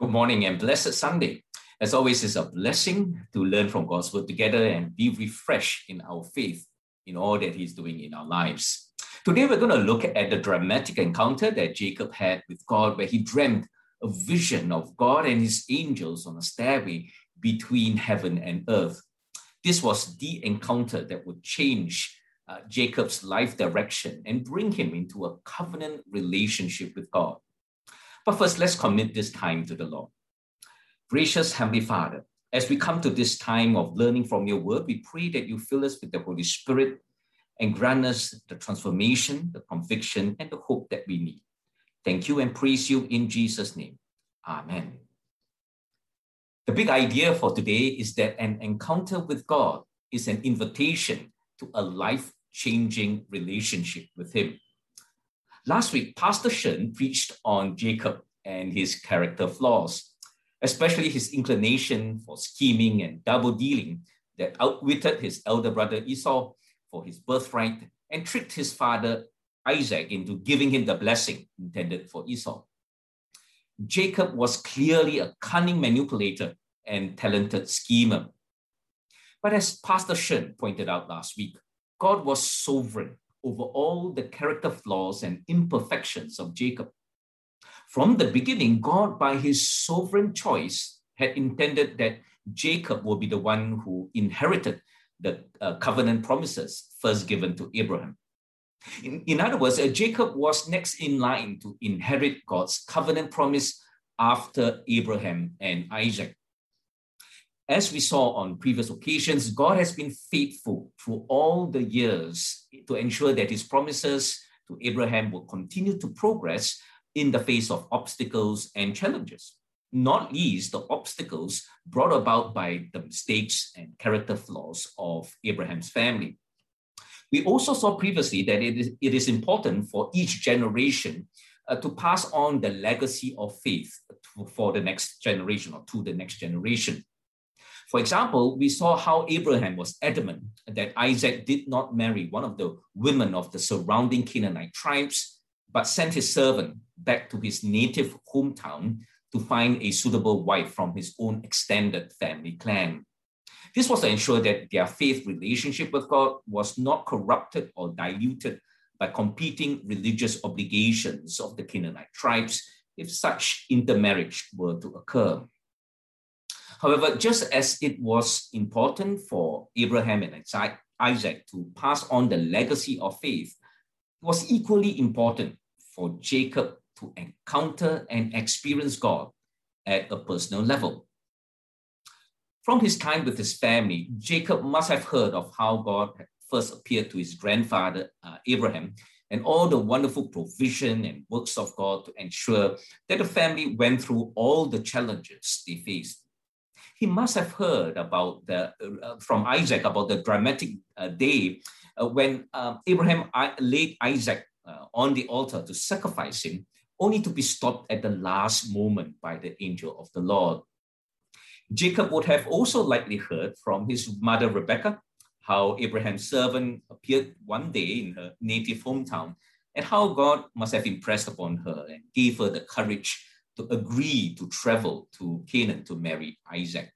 Good morning and blessed Sunday. As always, it's a blessing to learn from God's word together and be refreshed in our faith in all that He's doing in our lives. Today, we're going to look at the dramatic encounter that Jacob had with God, where he dreamed a vision of God and his angels on a stairway between heaven and earth. This was the encounter that would change uh, Jacob's life direction and bring him into a covenant relationship with God. But first, let's commit this time to the Lord. Gracious Heavenly Father, as we come to this time of learning from your word, we pray that you fill us with the Holy Spirit and grant us the transformation, the conviction, and the hope that we need. Thank you and praise you in Jesus' name. Amen. The big idea for today is that an encounter with God is an invitation to a life changing relationship with Him. Last week, Pastor Shen preached on Jacob and his character flaws, especially his inclination for scheming and double dealing that outwitted his elder brother Esau for his birthright and tricked his father Isaac into giving him the blessing intended for Esau. Jacob was clearly a cunning manipulator and talented schemer. But as Pastor Shen pointed out last week, God was sovereign over all the character flaws and imperfections of Jacob. From the beginning, God, by his sovereign choice, had intended that Jacob will be the one who inherited the uh, covenant promises first given to Abraham. In, in other words, uh, Jacob was next in line to inherit God's covenant promise after Abraham and Isaac. As we saw on previous occasions, God has been faithful through all the years to ensure that his promises to Abraham will continue to progress in the face of obstacles and challenges, not least the obstacles brought about by the mistakes and character flaws of Abraham's family. We also saw previously that it is, it is important for each generation uh, to pass on the legacy of faith to, for the next generation or to the next generation. For example, we saw how Abraham was adamant that Isaac did not marry one of the women of the surrounding Canaanite tribes, but sent his servant back to his native hometown to find a suitable wife from his own extended family clan. This was to ensure that their faith relationship with God was not corrupted or diluted by competing religious obligations of the Canaanite tribes if such intermarriage were to occur. However, just as it was important for Abraham and Isaac to pass on the legacy of faith, it was equally important for Jacob to encounter and experience God at a personal level. From his time with his family, Jacob must have heard of how God first appeared to his grandfather uh, Abraham and all the wonderful provision and works of God to ensure that the family went through all the challenges they faced he must have heard about the uh, from Isaac about the dramatic uh, day uh, when um, Abraham laid Isaac uh, on the altar to sacrifice him, only to be stopped at the last moment by the angel of the Lord. Jacob would have also likely heard from his mother Rebecca how Abraham's servant appeared one day in her native hometown and how God must have impressed upon her and gave her the courage to agree to travel to Canaan to marry Isaac.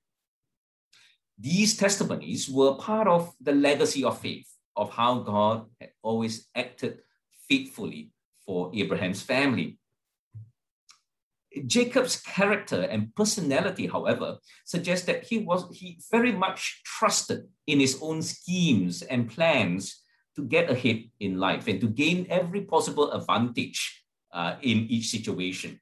These testimonies were part of the legacy of faith, of how God had always acted faithfully for Abraham's family. Jacob's character and personality, however, suggests that he was he very much trusted in his own schemes and plans to get ahead in life and to gain every possible advantage uh, in each situation.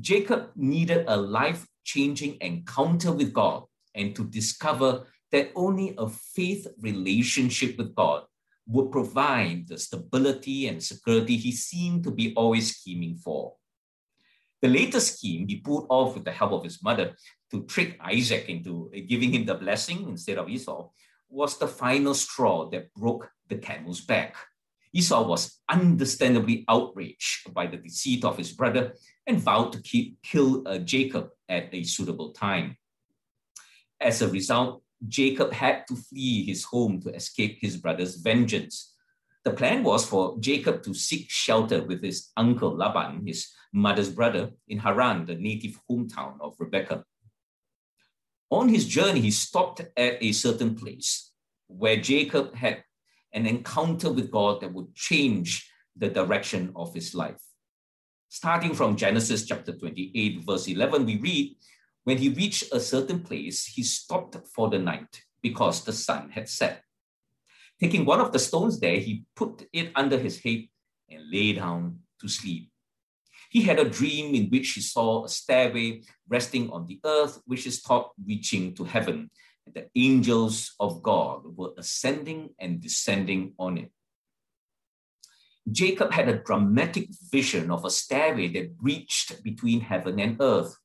Jacob needed a life changing encounter with God and to discover that only a faith relationship with God would provide the stability and security he seemed to be always scheming for. The latest scheme he pulled off with the help of his mother to trick Isaac into giving him the blessing instead of Esau was the final straw that broke the camel's back. Esau was understandably outraged by the deceit of his brother and vowed to keep, kill uh, Jacob at a suitable time. As a result, Jacob had to flee his home to escape his brother's vengeance. The plan was for Jacob to seek shelter with his uncle Laban, his mother's brother, in Haran, the native hometown of Rebekah. On his journey, he stopped at a certain place where Jacob had an encounter with God that would change the direction of his life. Starting from Genesis chapter 28, verse 11, we read, When he reached a certain place, he stopped for the night because the sun had set. Taking one of the stones there, he put it under his head and lay down to sleep. He had a dream in which he saw a stairway resting on the earth, which is top reaching to heaven. The angels of God were ascending and descending on it. Jacob had a dramatic vision of a stairway that reached between heaven and earth.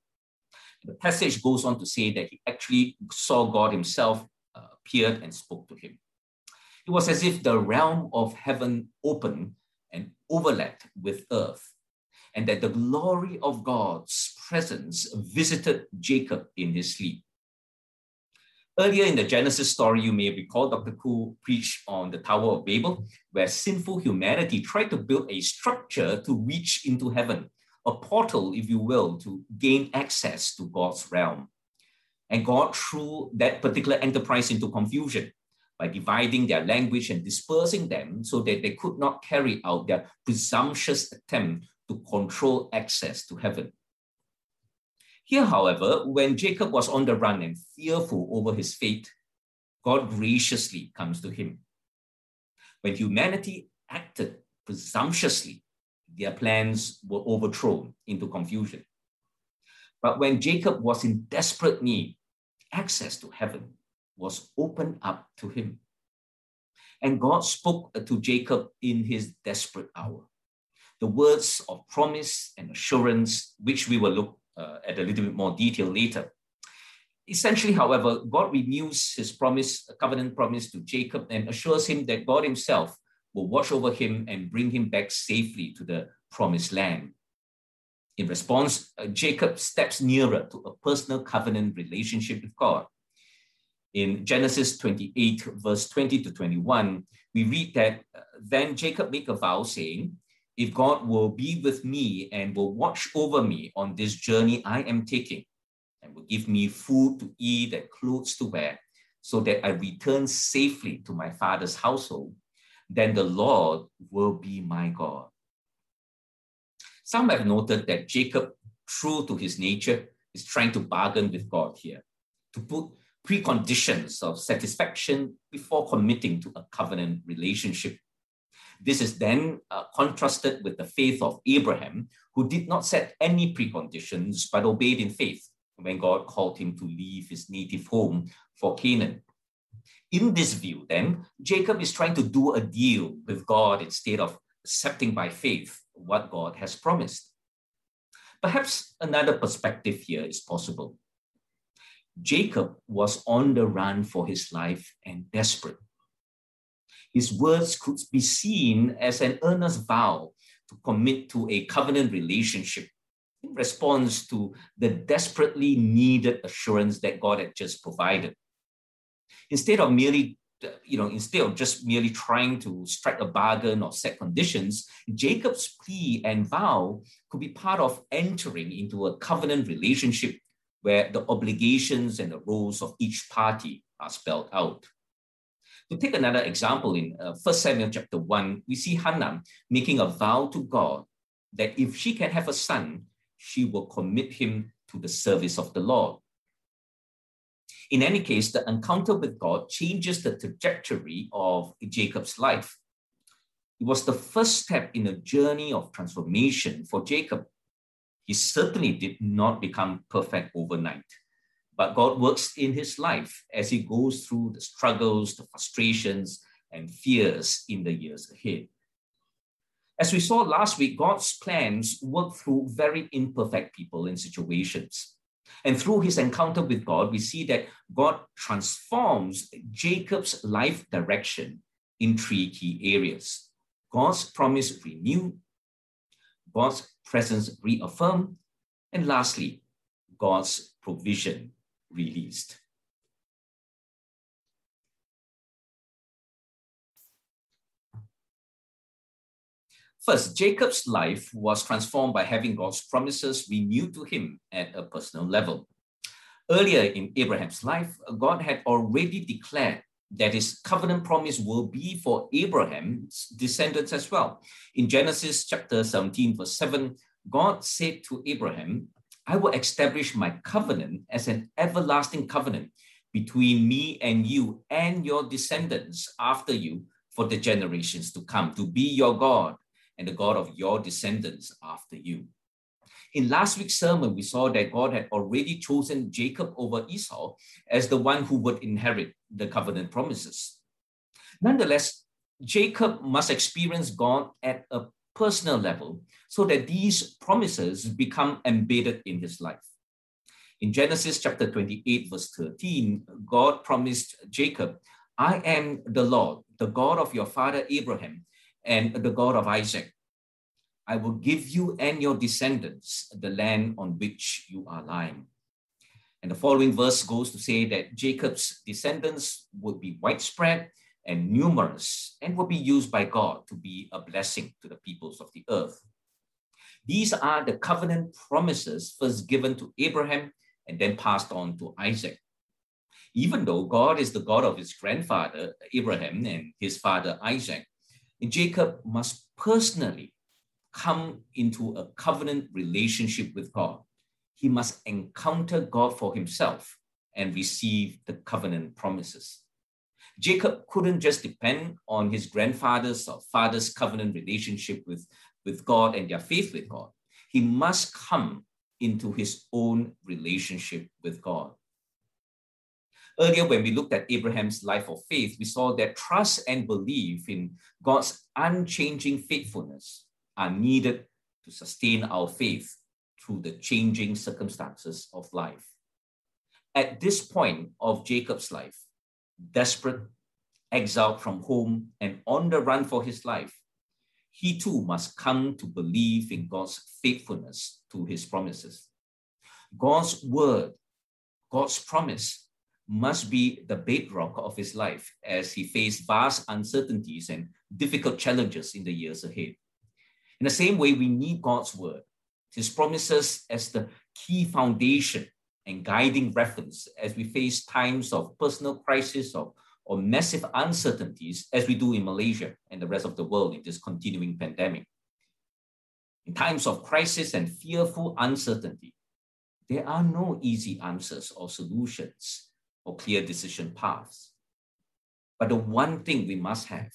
The passage goes on to say that he actually saw God himself uh, appeared and spoke to him. It was as if the realm of heaven opened and overlapped with earth, and that the glory of God's presence visited Jacob in his sleep. Earlier in the Genesis story, you may recall Dr. Koo preached on the Tower of Babel, where sinful humanity tried to build a structure to reach into heaven, a portal, if you will, to gain access to God's realm. And God threw that particular enterprise into confusion by dividing their language and dispersing them so that they could not carry out their presumptuous attempt to control access to heaven. Here, however, when Jacob was on the run and fearful over his fate, God graciously comes to him. When humanity acted presumptuously, their plans were overthrown into confusion. But when Jacob was in desperate need, access to heaven was opened up to him. And God spoke to Jacob in his desperate hour. The words of promise and assurance, which we will look at a little bit more detail later. Essentially, however, God renews his promise, covenant promise to Jacob and assures him that God himself will watch over him and bring him back safely to the promised land. In response, uh, Jacob steps nearer to a personal covenant relationship with God. In Genesis 28, verse 20 to 21, we read that uh, then Jacob made a vow saying, if God will be with me and will watch over me on this journey I am taking, and will give me food to eat and clothes to wear, so that I return safely to my father's household, then the Lord will be my God. Some have noted that Jacob, true to his nature, is trying to bargain with God here, to put preconditions of satisfaction before committing to a covenant relationship this is then uh, contrasted with the faith of Abraham, who did not set any preconditions but obeyed in faith when God called him to leave his native home for Canaan. In this view, then, Jacob is trying to do a deal with God instead of accepting by faith what God has promised. Perhaps another perspective here is possible. Jacob was on the run for his life and desperate his words could be seen as an earnest vow to commit to a covenant relationship in response to the desperately needed assurance that God had just provided. Instead of merely you know, instead of just merely trying to strike a bargain or set conditions, Jacob's plea and vow could be part of entering into a covenant relationship where the obligations and the roles of each party are spelled out. To take another example, in uh, 1 Samuel chapter 1, we see Hannah making a vow to God that if she can have a son, she will commit him to the service of the Lord. In any case, the encounter with God changes the trajectory of Jacob's life. It was the first step in a journey of transformation for Jacob. He certainly did not become perfect overnight. But God works in his life as he goes through the struggles, the frustrations, and fears in the years ahead. As we saw last week, God's plans work through very imperfect people and situations. And through his encounter with God, we see that God transforms Jacob's life direction in three key areas God's promise renewed, God's presence reaffirmed, and lastly, God's provision released. First, Jacob's life was transformed by having God's promises renewed to him at a personal level. Earlier in Abraham's life, God had already declared that his covenant promise will be for Abraham's descendants as well. In Genesis chapter 17, verse 7, God said to Abraham, I will establish my covenant as an everlasting covenant between me and you and your descendants after you for the generations to come, to be your God and the God of your descendants after you. In last week's sermon, we saw that God had already chosen Jacob over Esau as the one who would inherit the covenant promises. Nonetheless, Jacob must experience God at a personal level so that these promises become embedded in his life. In Genesis chapter 28, verse 13, God promised Jacob, I am the Lord, the God of your father Abraham, and the God of Isaac. I will give you and your descendants the land on which you are lying. And the following verse goes to say that Jacob's descendants would be widespread and numerous and will be used by God to be a blessing to the peoples of the earth. These are the covenant promises first given to Abraham and then passed on to Isaac. Even though God is the God of his grandfather, Abraham, and his father, Isaac, Jacob must personally come into a covenant relationship with God. He must encounter God for himself and receive the covenant promises. Jacob couldn't just depend on his grandfather's or father's covenant relationship with, with God and their faith with God. He must come into his own relationship with God. Earlier, when we looked at Abraham's life of faith, we saw that trust and belief in God's unchanging faithfulness are needed to sustain our faith through the changing circumstances of life. At this point of Jacob's life, desperate, exiled from home, and on the run for his life, he too must come to believe in God's faithfulness to his promises. God's word, God's promise must be the bedrock of his life as he faced vast uncertainties and difficult challenges in the years ahead. In the same way, we need God's word, his promises as the key foundation and guiding reference as we face times of personal crisis or, or massive uncertainties, as we do in Malaysia and the rest of the world in this continuing pandemic. In times of crisis and fearful uncertainty, there are no easy answers or solutions or clear decision paths. But the one thing we must have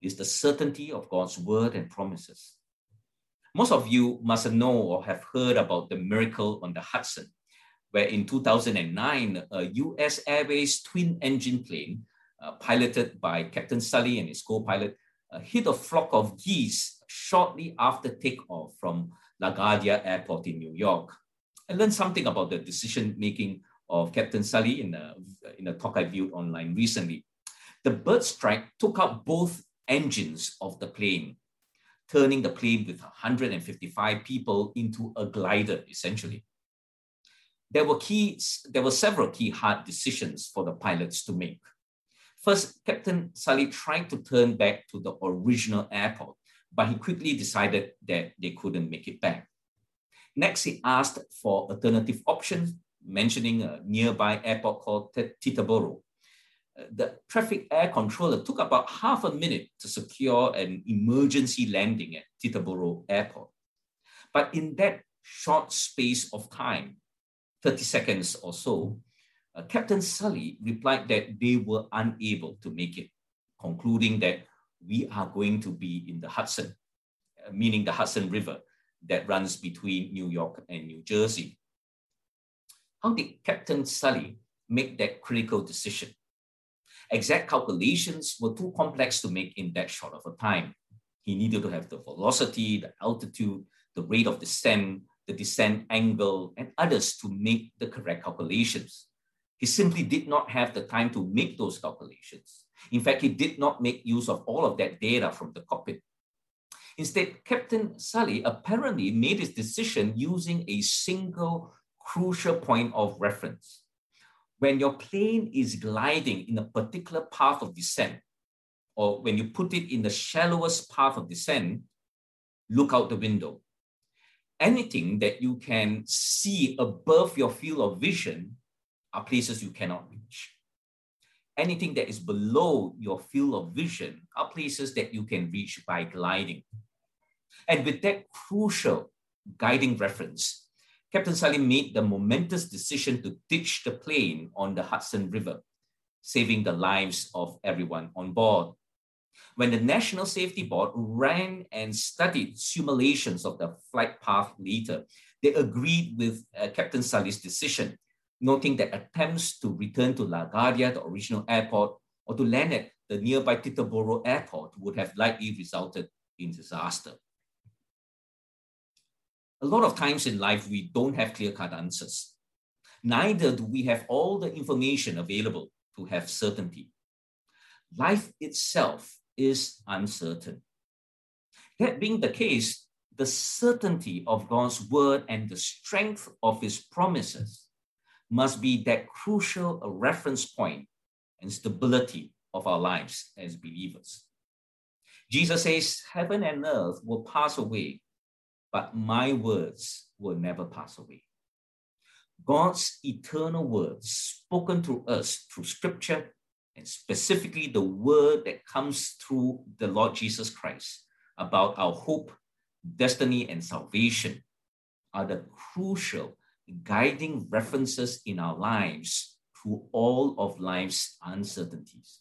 is the certainty of God's word and promises. Most of you must know or have heard about the miracle on the Hudson, where in 2009, a US Airways twin engine plane uh, piloted by Captain Sully and his co pilot uh, hit a flock of geese shortly after takeoff from LaGuardia Airport in New York. I learned something about the decision making of Captain Sully in a, in a talk I viewed online recently. The bird strike took out both engines of the plane turning the plane with 155 people into a glider, essentially. There were key, there were several key hard decisions for the pilots to make. First, Captain Sully tried to turn back to the original airport, but he quickly decided that they couldn't make it back. Next, he asked for alternative options, mentioning a nearby airport called Teterboro the traffic air controller took about half a minute to secure an emergency landing at Teterboro Airport. But in that short space of time, 30 seconds or so, uh, Captain Sully replied that they were unable to make it, concluding that we are going to be in the Hudson, uh, meaning the Hudson River that runs between New York and New Jersey. How did Captain Sully make that critical decision? Exact calculations were too complex to make in that short of a time. He needed to have the velocity, the altitude, the rate of descent, the descent angle, and others to make the correct calculations. He simply did not have the time to make those calculations. In fact, he did not make use of all of that data from the cockpit. Instead, Captain Sully apparently made his decision using a single crucial point of reference when your plane is gliding in a particular path of descent, or when you put it in the shallowest path of descent, look out the window. Anything that you can see above your field of vision are places you cannot reach. Anything that is below your field of vision are places that you can reach by gliding. And with that crucial guiding reference, Captain Sully made the momentous decision to ditch the plane on the Hudson River, saving the lives of everyone on board. When the National Safety Board ran and studied simulations of the flight path later, they agreed with uh, Captain Sully's decision, noting that attempts to return to LaGuardia, the original airport, or to land at the nearby Teterboro airport would have likely resulted in disaster. A lot of times in life, we don't have clear cut answers. Neither do we have all the information available to have certainty. Life itself is uncertain. That being the case, the certainty of God's word and the strength of his promises must be that crucial reference point and stability of our lives as believers. Jesus says, Heaven and earth will pass away, but my words will never pass away. God's eternal words spoken to us through scripture and specifically the word that comes through the Lord Jesus Christ about our hope, destiny, and salvation are the crucial guiding references in our lives through all of life's uncertainties.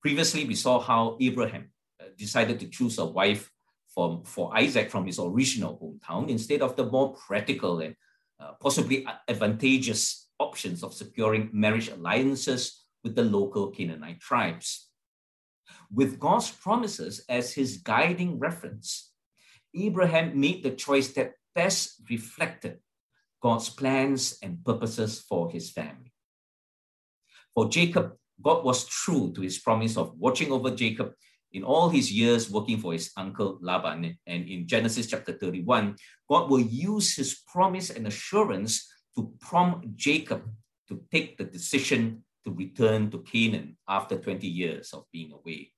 Previously, we saw how Abraham uh, decided to choose a wife for, for Isaac from his original hometown instead of the more practical and uh, possibly advantageous options of securing marriage alliances with the local Canaanite tribes. With God's promises as his guiding reference, Abraham made the choice that best reflected God's plans and purposes for his family. For Jacob, God was true to his promise of watching over Jacob in all his years working for his uncle Laban. And in Genesis chapter 31, God will use his promise and assurance to prompt Jacob to take the decision to return to Canaan after 20 years of being away.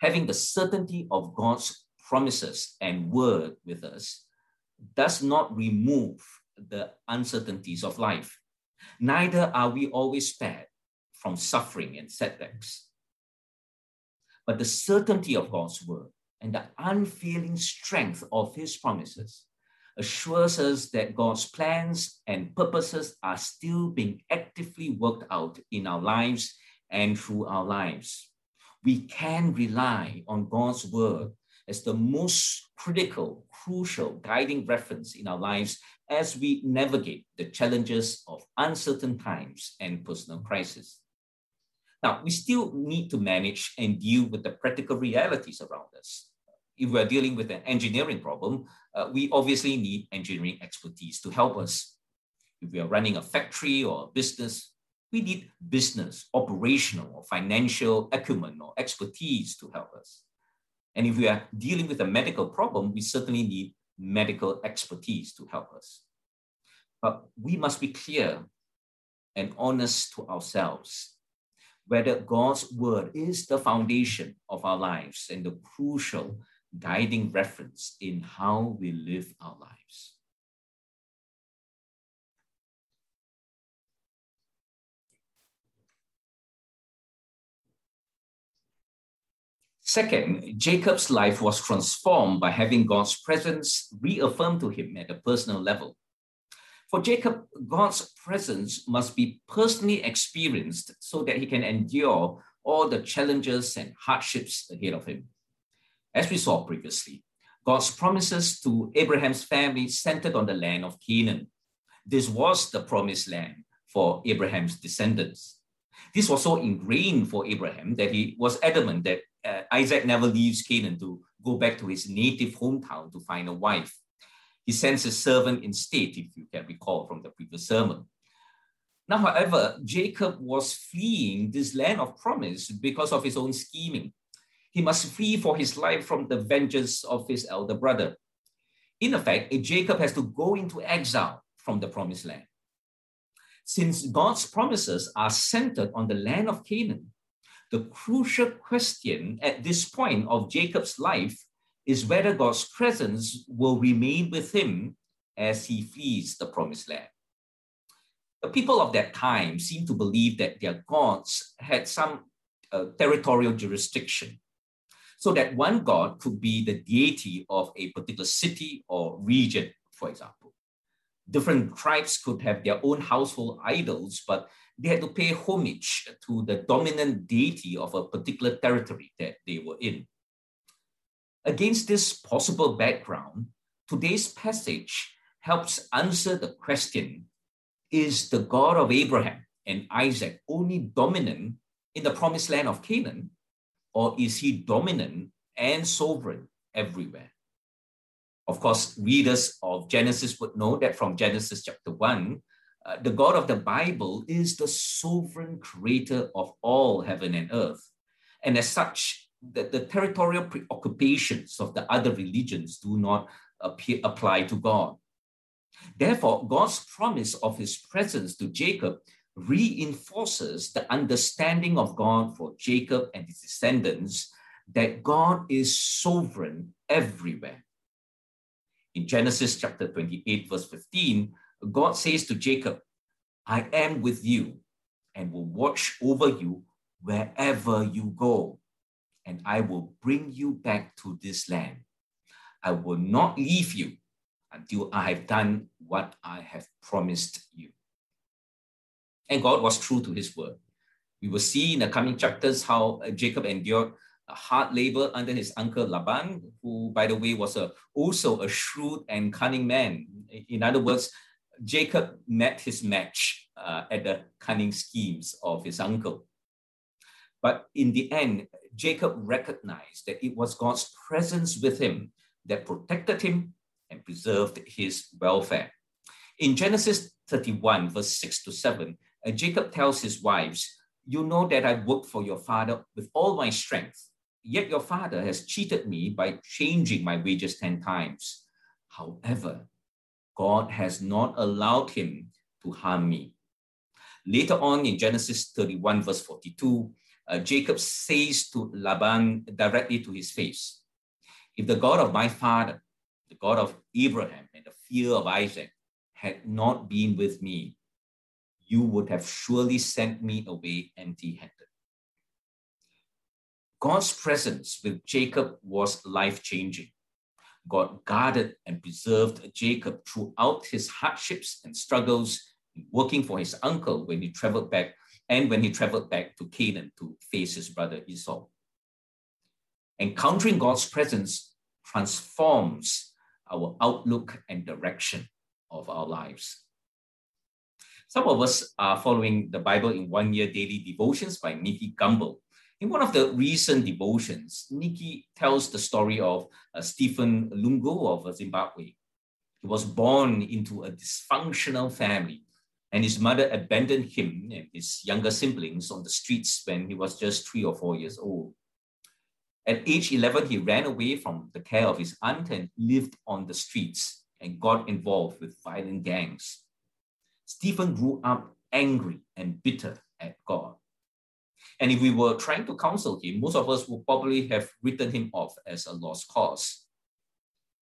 Having the certainty of God's promises and word with us does not remove the uncertainties of life. Neither are we always spared from suffering and setbacks. But the certainty of God's word and the unfailing strength of his promises assures us that God's plans and purposes are still being actively worked out in our lives and through our lives. We can rely on God's word as the most critical, crucial guiding reference in our lives as we navigate the challenges of uncertain times and personal crisis. Now, we still need to manage and deal with the practical realities around us. If we're dealing with an engineering problem, uh, we obviously need engineering expertise to help us. If we are running a factory or a business, we need business, operational, or financial acumen or expertise to help us. And if we are dealing with a medical problem, we certainly need medical expertise to help us. But we must be clear and honest to ourselves whether God's word is the foundation of our lives and the crucial guiding reference in how we live our lives. Second, Jacob's life was transformed by having God's presence reaffirmed to him at a personal level. For Jacob, God's presence must be personally experienced so that he can endure all the challenges and hardships ahead of him. As we saw previously, God's promises to Abraham's family centered on the land of Canaan. This was the promised land for Abraham's descendants. This was so ingrained for Abraham that he was adamant that uh, Isaac never leaves Canaan to go back to his native hometown to find a wife. He sends his servant instead, if you can recall from the previous sermon. Now, however, Jacob was fleeing this land of promise because of his own scheming. He must flee for his life from the vengeance of his elder brother. In effect, Jacob has to go into exile from the promised land. Since God's promises are centered on the land of Canaan, The crucial question at this point of Jacob's life is whether God's presence will remain with him as he flees the promised land. The people of that time seem to believe that their gods had some uh, territorial jurisdiction, so that one god could be the deity of a particular city or region, for example. Different tribes could have their own household idols, but they had to pay homage to the dominant deity of a particular territory that they were in. Against this possible background, today's passage helps answer the question Is the God of Abraham and Isaac only dominant in the promised land of Canaan, or is he dominant and sovereign everywhere? Of course, readers of Genesis would know that from Genesis chapter 1, uh, the God of the Bible is the sovereign creator of all heaven and earth. And as such, the, the territorial preoccupations of the other religions do not appear, apply to God. Therefore, God's promise of his presence to Jacob reinforces the understanding of God for Jacob and his descendants that God is sovereign everywhere. In Genesis chapter 28, verse 15, God says to Jacob, I am with you and will watch over you wherever you go and I will bring you back to this land. I will not leave you until I have done what I have promised you. And God was true to his word. We will see in the coming chapters how Jacob endured hard labor under his uncle Laban, who, by the way, was a, also a shrewd and cunning man. In other words, Jacob met his match uh, at the cunning schemes of his uncle. But in the end, Jacob recognized that it was God's presence with him that protected him and preserved his welfare. In Genesis 31, verse 6 to 7, Jacob tells his wives, You know that I worked for your father with all my strength, yet your father has cheated me by changing my wages 10 times. However, God has not allowed him to harm me. Later on in Genesis 31, verse 42, uh, Jacob says to Laban directly to his face, If the God of my father, the God of Abraham and the fear of Isaac had not been with me, you would have surely sent me away empty handed. God's presence with Jacob was life changing. God guarded and preserved Jacob throughout his hardships and struggles, working for his uncle when he traveled back and when he traveled back to Canaan to face his brother Esau. Encountering God's presence transforms our outlook and direction of our lives. Some of us are following the Bible in one year daily devotions by Nicky Gumbel. In one of the recent devotions, Nicky tells the story of uh, Stephen Lungu of Zimbabwe. He was born into a dysfunctional family and his mother abandoned him and his younger siblings on the streets when he was just three or four years old. At age 11, he ran away from the care of his aunt and lived on the streets and got involved with violent gangs. Stephen grew up angry and bitter at God. And if we were trying to counsel him, most of us would probably have written him off as a lost cause.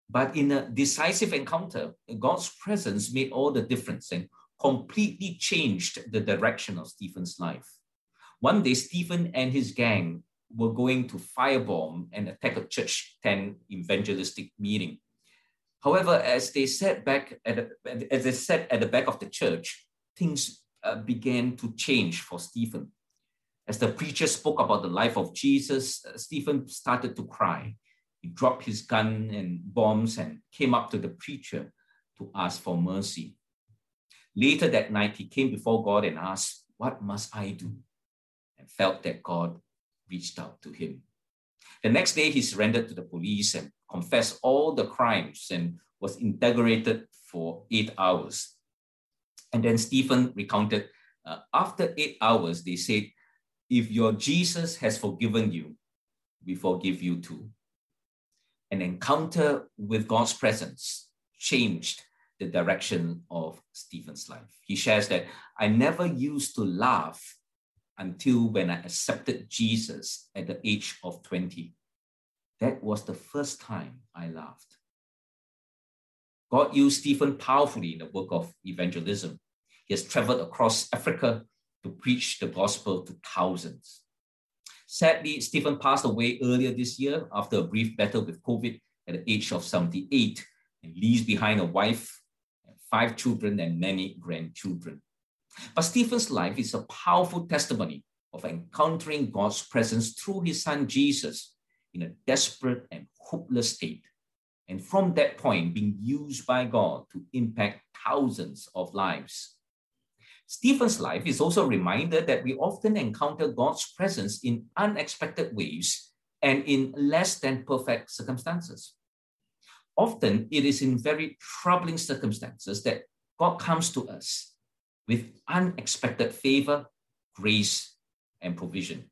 But in a decisive encounter, God's presence made all the difference and completely changed the direction of Stephen's life. One day, Stephen and his gang were going to firebomb and attack a church tent evangelistic meeting. However, as they sat back at the, as they sat at the back of the church, things uh, began to change for Stephen. As the preacher spoke about the life of Jesus, uh, Stephen started to cry. He dropped his gun and bombs and came up to the preacher to ask for mercy. Later that night, he came before God and asked, What must I do? And felt that God reached out to him. The next day, he surrendered to the police and confessed all the crimes and was interrogated for eight hours. And then Stephen recounted uh, after eight hours, they said, If your Jesus has forgiven you, we forgive you too. An encounter with God's presence changed the direction of Stephen's life. He shares that I never used to laugh until when I accepted Jesus at the age of 20. That was the first time I laughed. God used Stephen powerfully in the work of evangelism. He has traveled across Africa to preach the gospel to thousands. Sadly, Stephen passed away earlier this year after a brief battle with COVID at the age of 78 and leaves behind a wife, five children, and many grandchildren. But Stephen's life is a powerful testimony of encountering God's presence through his son Jesus in a desperate and hopeless state. And from that point, being used by God to impact thousands of lives. Stephen's life is also a reminder that we often encounter God's presence in unexpected ways and in less than perfect circumstances. Often it is in very troubling circumstances that God comes to us with unexpected favor, grace, and provision.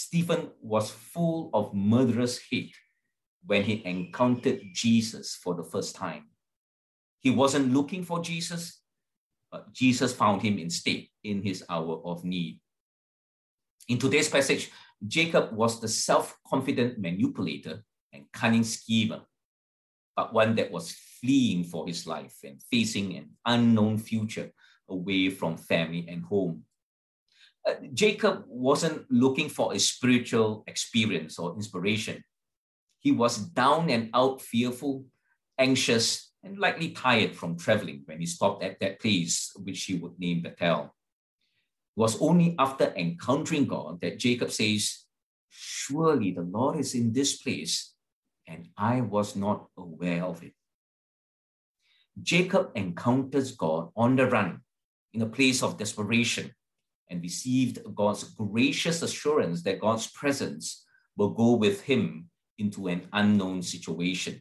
Stephen was full of murderous hate when he encountered Jesus for the first time. He wasn't looking for Jesus, but Jesus found him instead in his hour of need. In today's passage, Jacob was the self confident manipulator and cunning schemer, but one that was fleeing for his life and facing an unknown future away from family and home. Uh, Jacob wasn't looking for a spiritual experience or inspiration. He was down and out, fearful, anxious, and likely tired from traveling when he stopped at that place, which he would name Bethel. It was only after encountering God that Jacob says, Surely the Lord is in this place, and I was not aware of it. Jacob encounters God on the run in a place of desperation and received God's gracious assurance that God's presence will go with him into an unknown situation.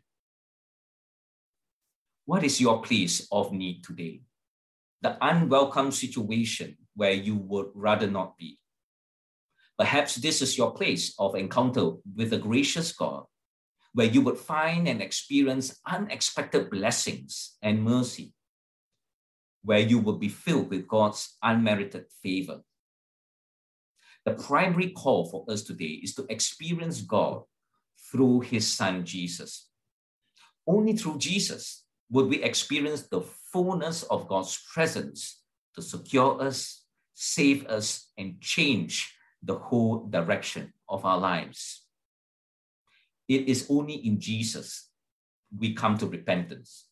What is your place of need today? The unwelcome situation where you would rather not be. Perhaps this is your place of encounter with a gracious God, where you would find and experience unexpected blessings and mercy where you will be filled with God's unmerited favor. The primary call for us today is to experience God through his son Jesus. Only through Jesus would we experience the fullness of God's presence to secure us, save us, and change the whole direction of our lives. It is only in Jesus we come to repentance.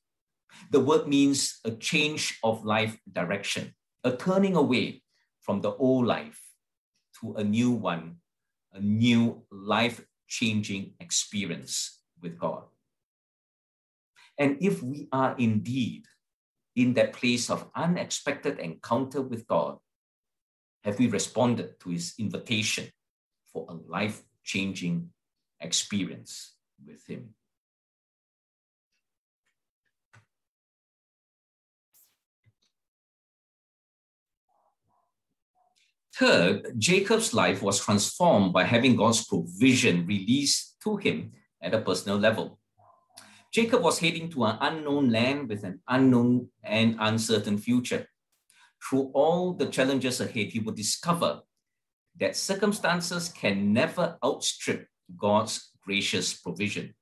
The word means a change of life direction, a turning away from the old life to a new one, a new life changing experience with God. And if we are indeed in that place of unexpected encounter with God, have we responded to his invitation for a life changing experience with him? Third, Jacob's life was transformed by having God's provision released to him at a personal level. Jacob was heading to an unknown land with an unknown and uncertain future. Through all the challenges ahead, he would discover that circumstances can never outstrip God's gracious provision.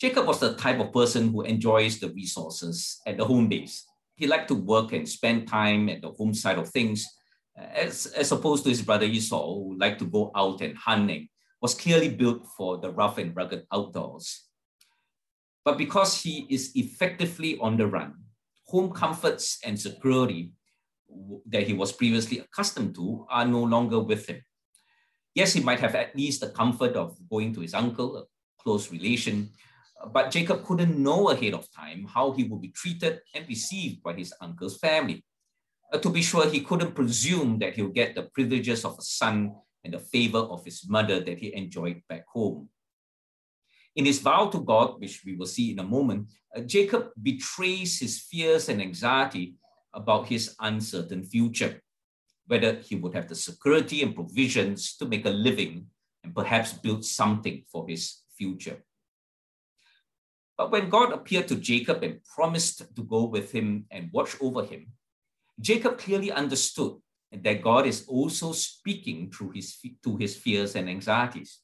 Jacob was the type of person who enjoys the resources at the home base. He liked to work and spend time at the home side of things as, as opposed to his brother Esau, who liked to go out and hunting, was clearly built for the rough and rugged outdoors. But because he is effectively on the run, home comforts and security that he was previously accustomed to are no longer with him. Yes, he might have at least the comfort of going to his uncle, a close relation, but Jacob couldn't know ahead of time how he would be treated and received by his uncle's family. Uh, to be sure, he couldn't presume that he'll get the privileges of a son and the favor of his mother that he enjoyed back home. In his vow to God, which we will see in a moment, uh, Jacob betrays his fears and anxiety about his uncertain future, whether he would have the security and provisions to make a living and perhaps build something for his future. But when God appeared to Jacob and promised to go with him and watch over him, Jacob clearly understood that God is also speaking through his, to his fears and anxieties.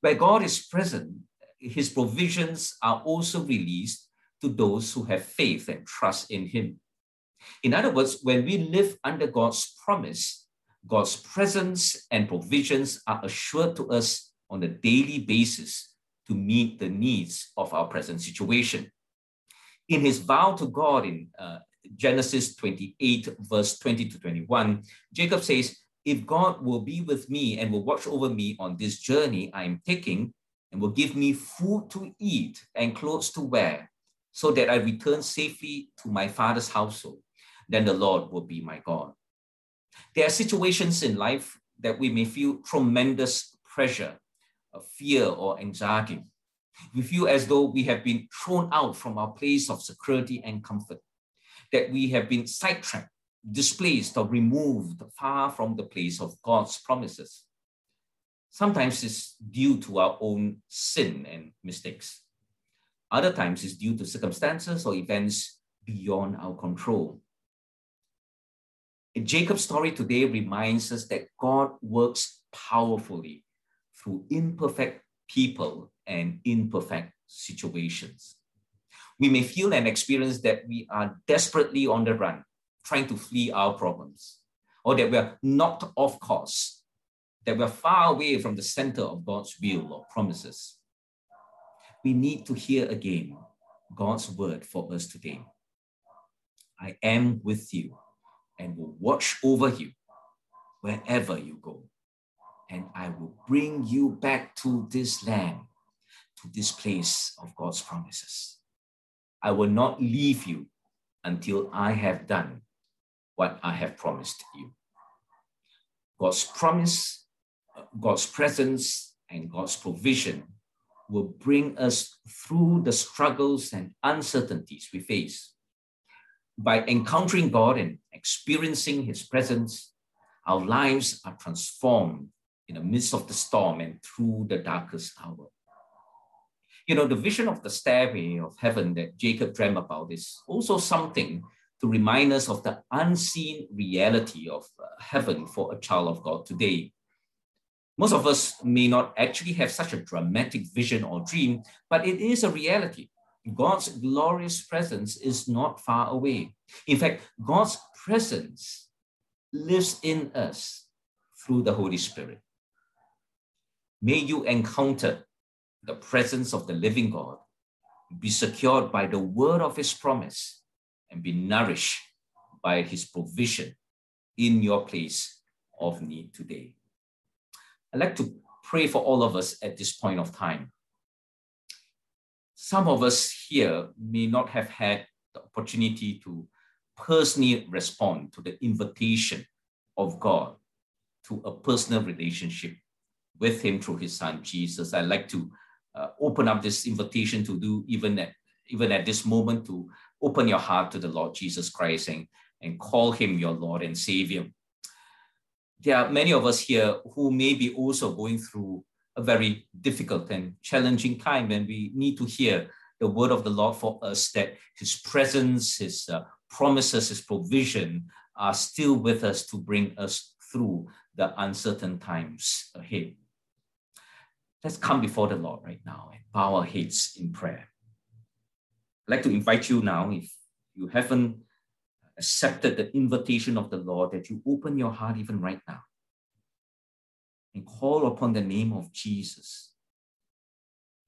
Where God is present, his provisions are also released to those who have faith and trust in him. In other words, when we live under God's promise, God's presence and provisions are assured to us on a daily basis to meet the needs of our present situation. In his vow to God in uh, Genesis 28, verse 20 to 21, Jacob says, If God will be with me and will watch over me on this journey I am taking, and will give me food to eat and clothes to wear, so that I return safely to my father's household, then the Lord will be my God. There are situations in life that we may feel tremendous pressure, fear, or anxiety. We feel as though we have been thrown out from our place of security and comfort that we have been sidetracked, displaced, or removed far from the place of God's promises. Sometimes it's due to our own sin and mistakes. Other times it's due to circumstances or events beyond our control. Jacob's story today reminds us that God works powerfully through imperfect people and imperfect situations we may feel and experience that we are desperately on the run, trying to flee our problems, or that we are knocked off course, that we're far away from the center of God's will or promises. We need to hear again God's word for us today. I am with you and will watch over you wherever you go. And I will bring you back to this land, to this place of God's promises. I will not leave you until I have done what I have promised you. God's promise, God's presence, and God's provision will bring us through the struggles and uncertainties we face. By encountering God and experiencing His presence, our lives are transformed in the midst of the storm and through the darkest hour. You know, the vision of the stairway of heaven that Jacob dreamt about is also something to remind us of the unseen reality of uh, heaven for a child of God today. Most of us may not actually have such a dramatic vision or dream, but it is a reality. God's glorious presence is not far away. In fact, God's presence lives in us through the Holy Spirit. May you encounter the presence of the living God, be secured by the word of his promise, and be nourished by his provision in your place of need today. I'd like to pray for all of us at this point of time. Some of us here may not have had the opportunity to personally respond to the invitation of God to a personal relationship with Him through His Son Jesus. I'd like to uh, open up this invitation to do even at even at this moment to open your heart to the Lord Jesus Christ and, and call him your Lord and Savior. There are many of us here who may be also going through a very difficult and challenging time, and we need to hear the word of the Lord for us that His presence, His uh, promises, His provision are still with us to bring us through the uncertain times ahead. Let's come before the Lord right now and bow our heads in prayer. I'd like to invite you now, if you haven't accepted the invitation of the Lord, that you open your heart even right now and call upon the name of Jesus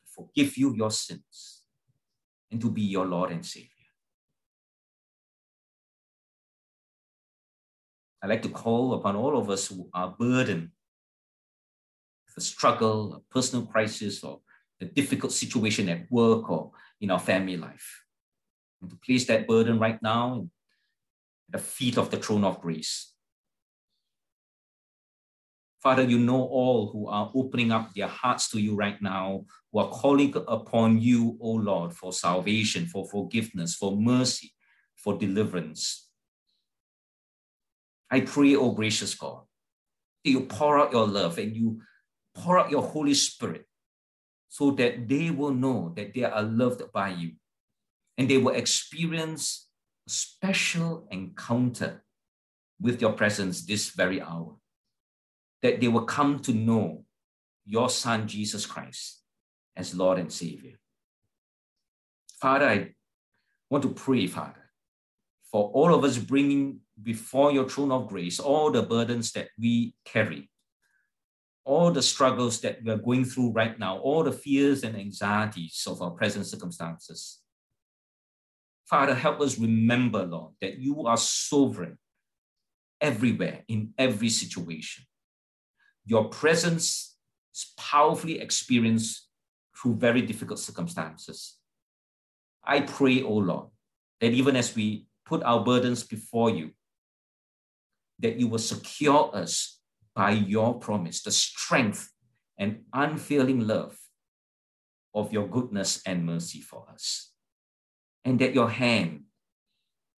to forgive you your sins and to be your Lord and Savior. I'd like to call upon all of us who are burdened a struggle, a personal crisis, or a difficult situation at work or in our family life. And to place that burden right now at the feet of the throne of grace. Father, you know all who are opening up their hearts to you right now, who are calling upon you, O Lord, for salvation, for forgiveness, for mercy, for deliverance. I pray, O gracious God, that you pour out your love and you pour out your Holy Spirit so that they will know that they are loved by you. And they will experience a special encounter with your presence this very hour, that they will come to know your Son, Jesus Christ, as Lord and Savior. Father, I want to pray, Father, for all of us bringing before your throne of grace all the burdens that we carry, all the struggles that we are going through right now, all the fears and anxieties of our present circumstances. Father, help us remember, Lord, that you are sovereign everywhere, in every situation. Your presence is powerfully experienced through very difficult circumstances. I pray, O oh Lord, that even as we put our burdens before you, that you will secure us by your promise, the strength and unfailing love of your goodness and mercy for us. And that your hand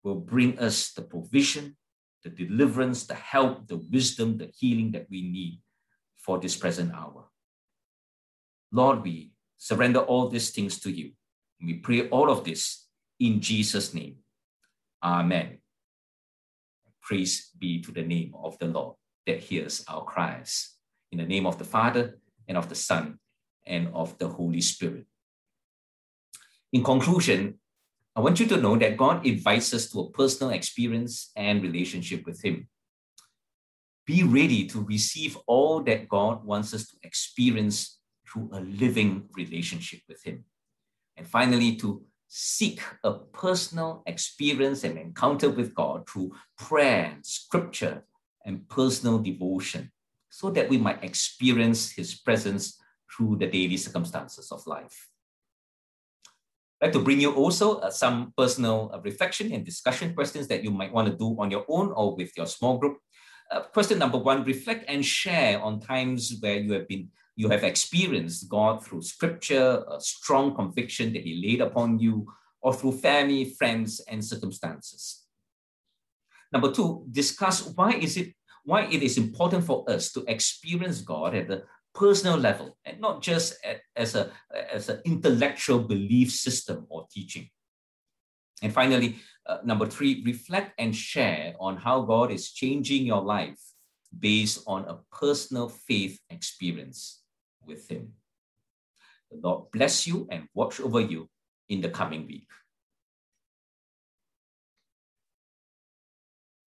will bring us the provision, the deliverance, the help, the wisdom, the healing that we need for this present hour. Lord, we surrender all these things to you. We pray all of this in Jesus' name. Amen. Praise be to the name of the Lord that hears our cries. In the name of the Father, and of the Son, and of the Holy Spirit. In conclusion, I want you to know that God invites us to a personal experience and relationship with Him. Be ready to receive all that God wants us to experience through a living relationship with Him. And finally, to seek a personal experience and encounter with God through prayer, scripture, and personal devotion, so that we might experience His presence through the daily circumstances of life. I'd like to bring you also uh, some personal uh, reflection and discussion questions that you might want to do on your own or with your small group. Uh, question number one, reflect and share on times where you have been you have experienced God through scripture, a strong conviction that He laid upon you, or through family, friends, and circumstances. Number two, discuss why is it why it is important for us to experience God at the personal level and not just at, as a as an intellectual belief system or teaching. And finally, uh, number three, reflect and share on how God is changing your life based on a personal faith experience with Him. The Lord bless you and watch over you in the coming week.